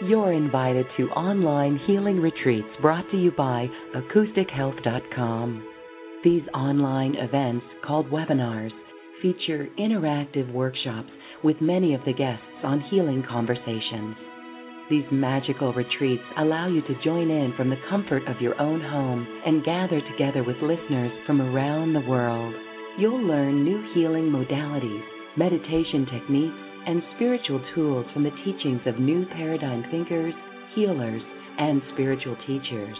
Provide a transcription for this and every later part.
You're invited to online healing retreats brought to you by acoustichealth.com. These online events, called webinars, feature interactive workshops with many of the guests on healing conversations. These magical retreats allow you to join in from the comfort of your own home and gather together with listeners from around the world. You'll learn new healing modalities, meditation techniques, and spiritual tools from the teachings of new paradigm thinkers, healers, and spiritual teachers.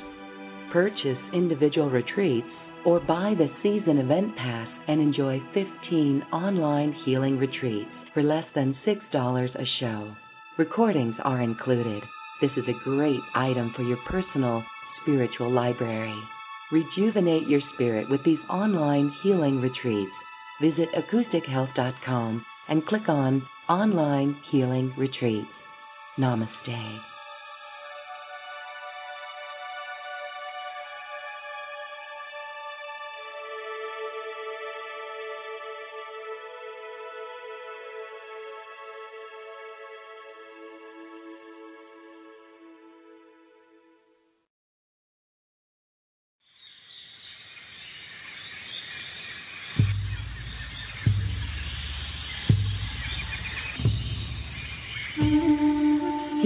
Purchase individual retreats or buy the season event pass and enjoy 15 online healing retreats for less than $6 a show. Recordings are included. This is a great item for your personal spiritual library. Rejuvenate your spirit with these online healing retreats. Visit acoustichealth.com and click on Online Healing Retreats. Namaste.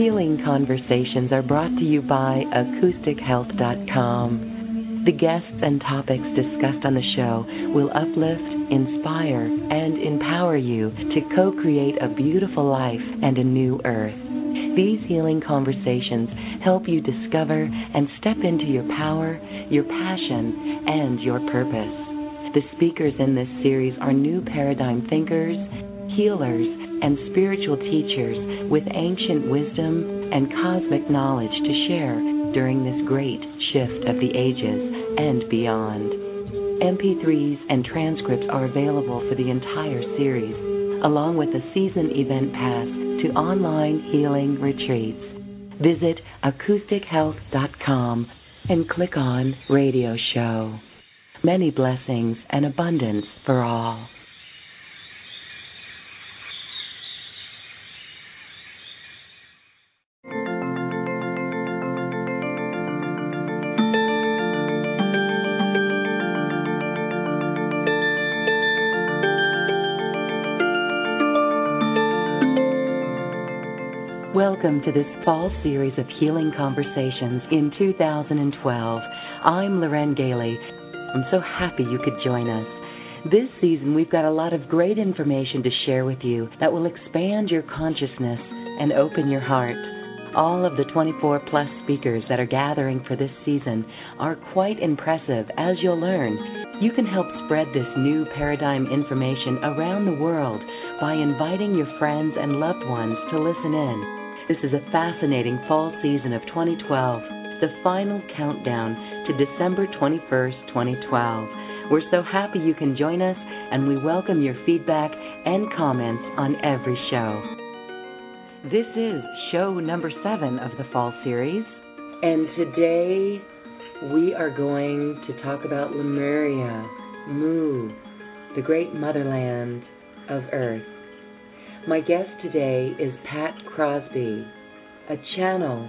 Healing Conversations are brought to you by acoustichealth.com. The guests and topics discussed on the show will uplift, inspire, and empower you to co create a beautiful life and a new earth. These healing conversations help you discover and step into your power, your passion, and your purpose. The speakers in this series are new paradigm thinkers, healers, and spiritual teachers with ancient wisdom and cosmic knowledge to share during this great shift of the ages and beyond. MP3s and transcripts are available for the entire series, along with a season event pass to online healing retreats. Visit acoustichealth.com and click on Radio Show. Many blessings and abundance for all. Welcome to this fall series of healing conversations in 2012. I'm Lorraine Gailey. I'm so happy you could join us. This season, we've got a lot of great information to share with you that will expand your consciousness and open your heart. All of the 24 plus speakers that are gathering for this season are quite impressive, as you'll learn. You can help spread this new paradigm information around the world by inviting your friends and loved ones to listen in. This is a fascinating fall season of 2012, the final countdown to December 21st, 2012. We're so happy you can join us, and we welcome your feedback and comments on every show. This is show number seven of the fall series, and today we are going to talk about Lemuria, Mu, the great motherland of Earth. My guest today is Pat Crosby, a channel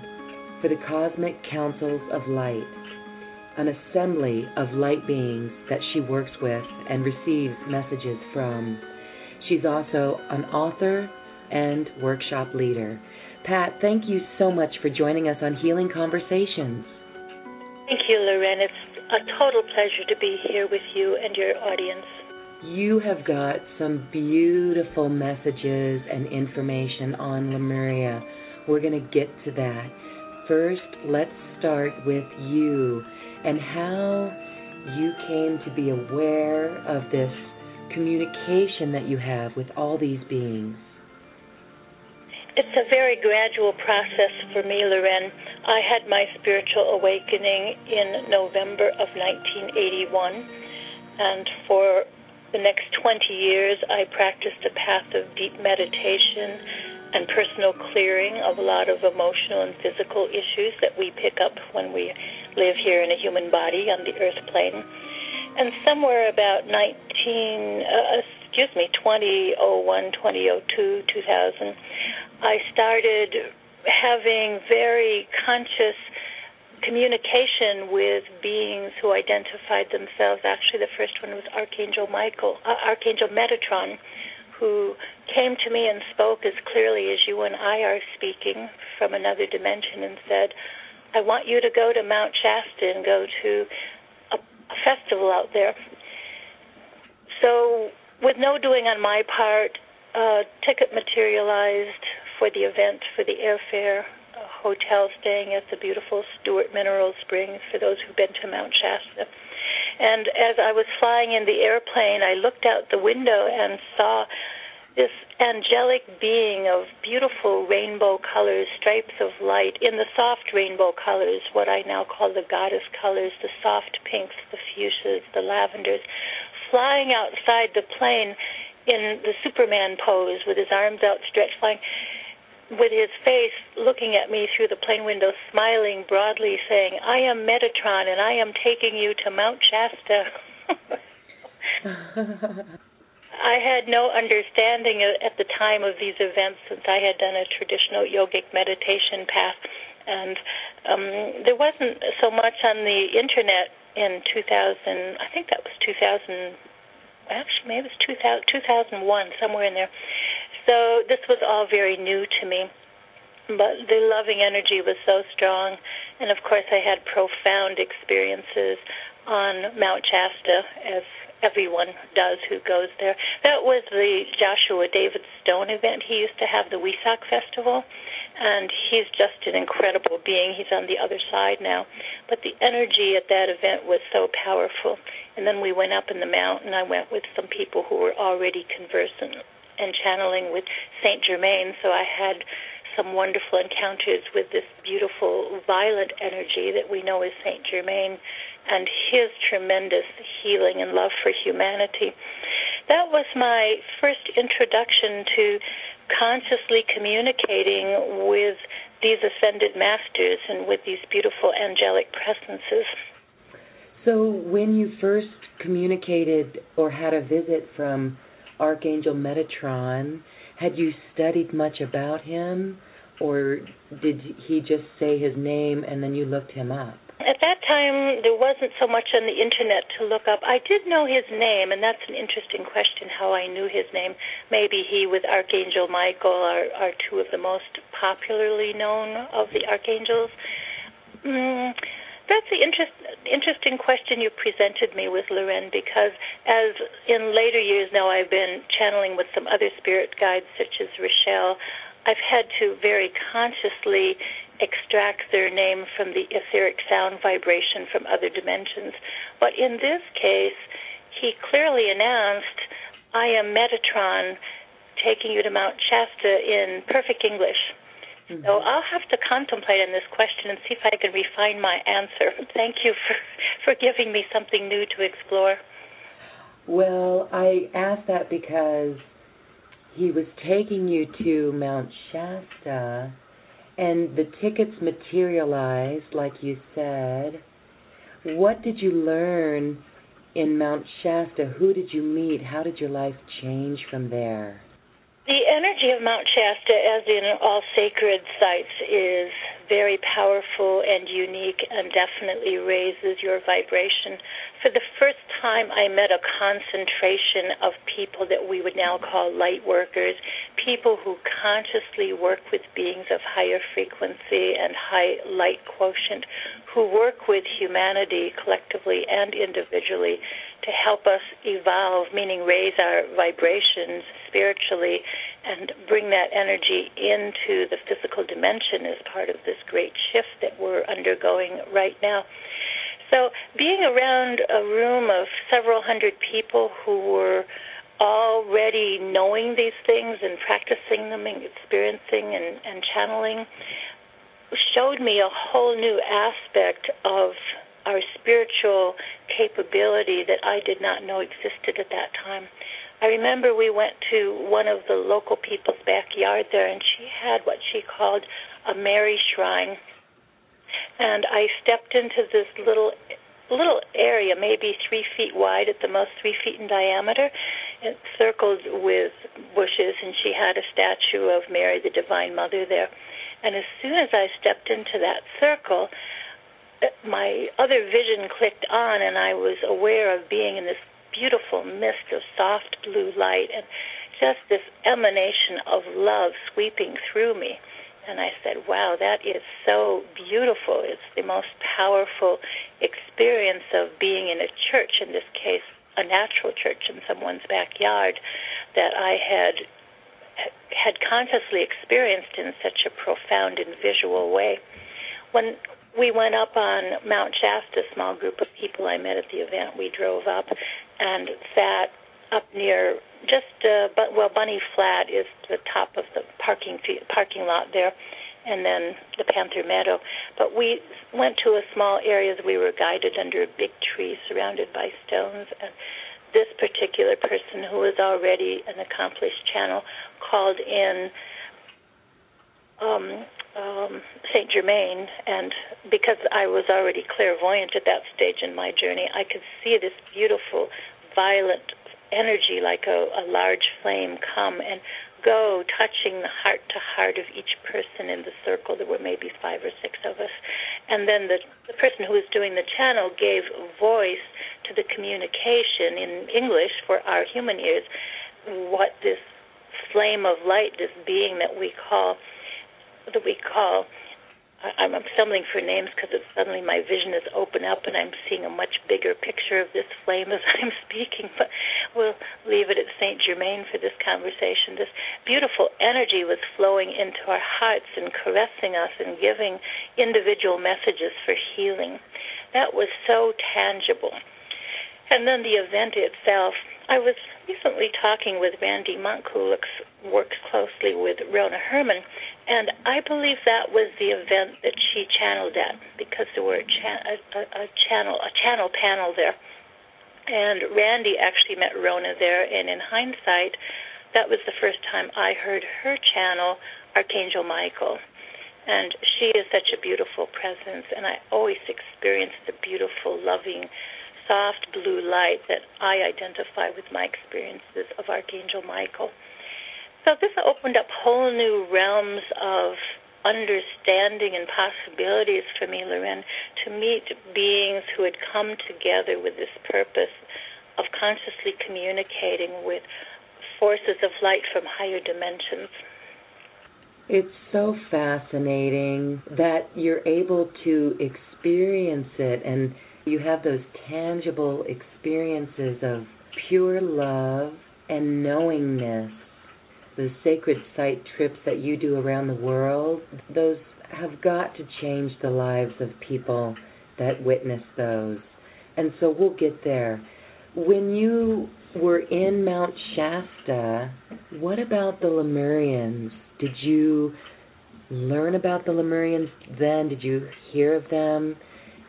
for the Cosmic Councils of Light, an assembly of light beings that she works with and receives messages from. She's also an author and workshop leader. Pat, thank you so much for joining us on Healing Conversations. Thank you, Loren. It's a total pleasure to be here with you and your audience you have got some beautiful messages and information on Lemuria. We're going to get to that. First, let's start with you and how you came to be aware of this communication that you have with all these beings. It's a very gradual process for me, Loren. I had my spiritual awakening in November of 1981, and for the next 20 years, I practiced a path of deep meditation and personal clearing of a lot of emotional and physical issues that we pick up when we live here in a human body on the earth plane. And somewhere about 19, uh, excuse me, 2001, 2002, 2000, I started having very conscious communication with beings who identified themselves. Actually, the first one was Archangel Michael, uh, Archangel Metatron, who came to me and spoke as clearly as you and I are speaking from another dimension and said, I want you to go to Mount Shasta and go to a, a festival out there. So, with no doing on my part, a ticket materialized for the event, for the airfare, hotel staying at the beautiful Stewart Mineral Springs for those who've been to Mount Shasta. And as I was flying in the airplane, I looked out the window and saw this angelic being of beautiful rainbow colors, stripes of light in the soft rainbow colors, what I now call the goddess colors, the soft pinks, the fuchsias, the lavenders, flying outside the plane in the Superman pose with his arms outstretched, flying with his face looking at me through the plane window, smiling broadly, saying, I am Metatron and I am taking you to Mount Shasta. I had no understanding at the time of these events since I had done a traditional yogic meditation path. And um, there wasn't so much on the internet in 2000, I think that was 2000, actually, maybe it was 2000, 2001, somewhere in there. So this was all very new to me. But the loving energy was so strong. And of course, I had profound experiences on Mount Shasta as everyone does who goes there. That was the Joshua David Stone event. He used to have the Wesak Festival, and he's just an incredible being. He's on the other side now. But the energy at that event was so powerful. And then we went up in the mountain. I went with some people who were already conversant and channeling with Saint Germain, so I had some wonderful encounters with this beautiful violet energy that we know as Saint Germain and his tremendous healing and love for humanity. That was my first introduction to consciously communicating with these ascended masters and with these beautiful angelic presences. So, when you first communicated or had a visit from Archangel Metatron, had you studied much about him, or did he just say his name and then you looked him up? At that time, there wasn't so much on the internet to look up. I did know his name, and that's an interesting question how I knew his name. Maybe he, with Archangel Michael, are, are two of the most popularly known of the archangels. Mm, that's the interest, interesting question you presented me with, Loren, because as in later years now I've been channeling with some other spirit guides, such as Rochelle, I've had to very consciously extract their name from the etheric sound vibration from other dimensions. But in this case, he clearly announced, I am Metatron taking you to Mount Shasta in perfect English. Mm-hmm. So I'll have to contemplate on this question and see if I can refine my answer. Thank you for, for giving me something new to explore. Well, I asked that because he was taking you to Mount Shasta and the tickets materialized, like you said. What did you learn in Mount Shasta? Who did you meet? How did your life change from there? The energy of Mount Shasta, as in all sacred sites, is very powerful and unique and definitely raises your vibration. For the first time, I met a concentration of people that we would now call light workers, people who consciously work with beings of higher frequency and high light quotient, who work with humanity collectively and individually to help us evolve, meaning raise our vibrations spiritually and bring that energy into the physical dimension as part of this great shift that we're undergoing right now. So, being around a room of several hundred people who were already knowing these things and practicing them and experiencing and, and channeling showed me a whole new aspect of our spiritual capability that I did not know existed at that time. I remember we went to one of the local people's backyard there, and she had what she called a Mary shrine. And I stepped into this little little area, maybe three feet wide at the most, three feet in diameter, and circled with bushes. And she had a statue of Mary, the Divine Mother, there. And as soon as I stepped into that circle, my other vision clicked on, and I was aware of being in this beautiful mist of soft blue light and just this emanation of love sweeping through me. And I said, wow, that is so beautiful. It's the most powerful experience of being in a church, in this case, a natural church in someone's backyard, that I had had consciously experienced in such a profound and visual way. When we went up on Mount Shasta, a small group of people I met at the event, we drove up and sat up near just uh, but well Bunny Flat is the top of the parking parking lot there and then the Panther Meadow. But we went to a small area we were guided under a big tree surrounded by stones and this particular person who was already an accomplished channel called in um um, Saint Germain, and because I was already clairvoyant at that stage in my journey, I could see this beautiful violet energy like a, a large flame come and go, touching the heart to heart of each person in the circle. There were maybe five or six of us. And then the, the person who was doing the channel gave voice to the communication in English for our human ears what this flame of light, this being that we call that we call I'm, stumbling for names because suddenly my vision is open up and I'm seeing a much bigger picture of this flame as I'm speaking. But we'll leave it at Saint Germain for this conversation. This beautiful energy was flowing into our hearts and caressing us and giving individual messages for healing. That was so tangible. And then the event itself. I was recently talking with Randy Monk, who looks, works closely with Ronna Herman, and I believe that was the event that she channeled at because there were a, cha- a, a channel a channel panel there, and Randy actually met Ronna there. And in hindsight, that was the first time I heard her channel Archangel Michael. And she is such a beautiful presence, and I always experience the beautiful, loving, soft blue light that I identify with my experiences of Archangel Michael. So this opened up whole new realms of understanding and possibilities for me, Loren, to meet beings who had come together with this purpose of consciously communicating with forces of light from higher dimensions. It's so fascinating that you're able to experience it and you have those tangible experiences of pure love and knowingness the sacred site trips that you do around the world, those have got to change the lives of people that witness those. And so we'll get there. When you were in Mount Shasta, what about the Lemurians? Did you learn about the Lemurians then? Did you hear of them?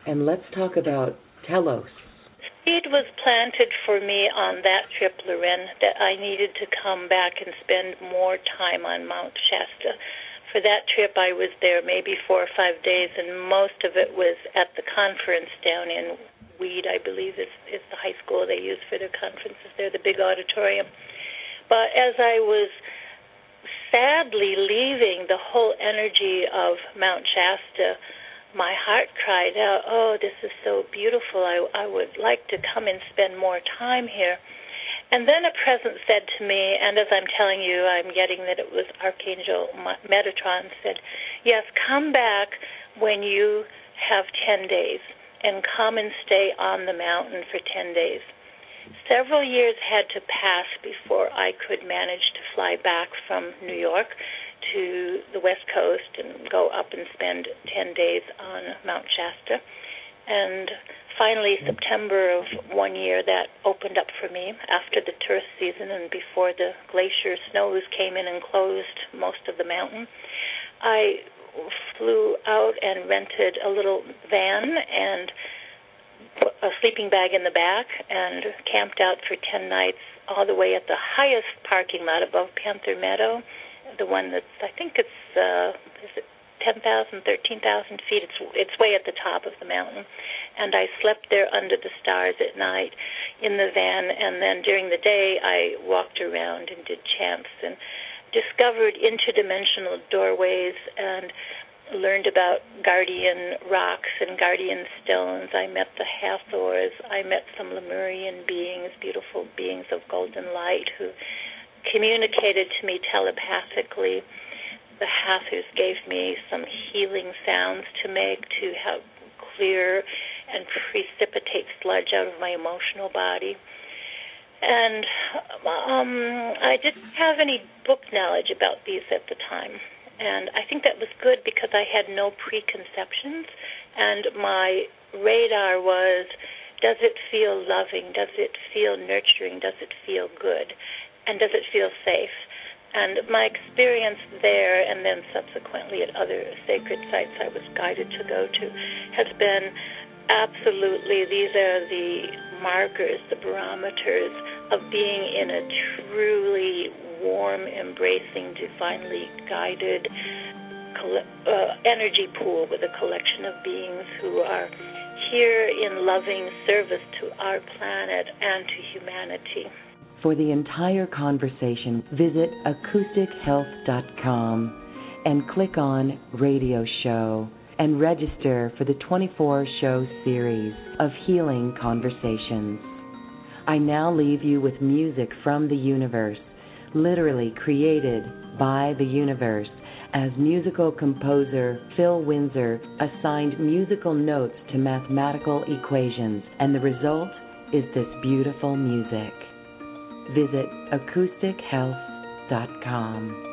And let's talk about Telos seed was planted for me on that trip, Loren, that I needed to come back and spend more time on Mount Shasta. For that trip, I was there maybe four or five days, and most of it was at the conference down in Weed, I believe is is the high school they use for their conferences there, the big auditorium. But as I was sadly leaving the whole energy of Mount Shasta, my heart cried out, "Oh, this is so beautiful. I I would like to come and spend more time here." And then a presence said to me, and as I'm telling you, I'm getting that it was Archangel Metatron said, "Yes, come back when you have 10 days and come and stay on the mountain for 10 days." Several years had to pass before I could manage to fly back from New York to the West Coast and go up and spend 10 days on Mount Shasta. And finally, mm-hmm. September of one year, that opened up for me after the tourist season and before the glacier snows came in and closed most of the mountain. I flew out and rented a little van and a sleeping bag in the back and camped out for 10 nights all the way at the highest parking lot above Panther Meadow the one that's I think it's uh, is it ten thousand, thirteen thousand feet. It's it's way at the top of the mountain, and I slept there under the stars at night in the van, and then during the day I walked around and did chants and discovered interdimensional doorways and learned about guardian rocks and guardian stones. I met the Hathors. I met some Lemurian beings, beautiful beings of golden light, who communicated to me telepathically. The Hathors gave me some healing sounds to make to help clear and precipitate sludge out of my emotional body. And um, I didn't have any book knowledge about these at the time. And I think that was good because I had no preconceptions. And my radar was does it feel loving? Does it feel nurturing? Does it feel good? And does it feel safe? And my experience there, and then subsequently at other sacred sites I was guided to go to, has been absolutely, these are the markers, the barometers of being in a truly warm, embracing, divinely guided uh, energy pool with a collection of beings who are here in loving service to our planet and to humanity. For the entire conversation, visit acoustichealth.com and click on Radio Show and register for the 24 show series of healing conversations. I now leave you with music from the universe literally created by the universe, as musical composer Phil Windsor assigned musical notes to mathematical equations, and the result is this beautiful music. Visit acoustichealth.com.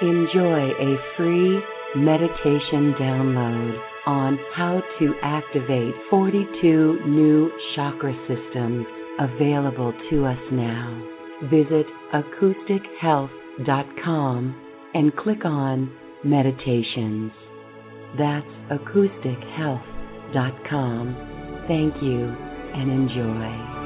enjoy a free meditation download on how to activate 42 new chakra systems available to us now. Visit acoustichealth.com and click on Meditations. That's acoustichealth.com. Thank you and enjoy.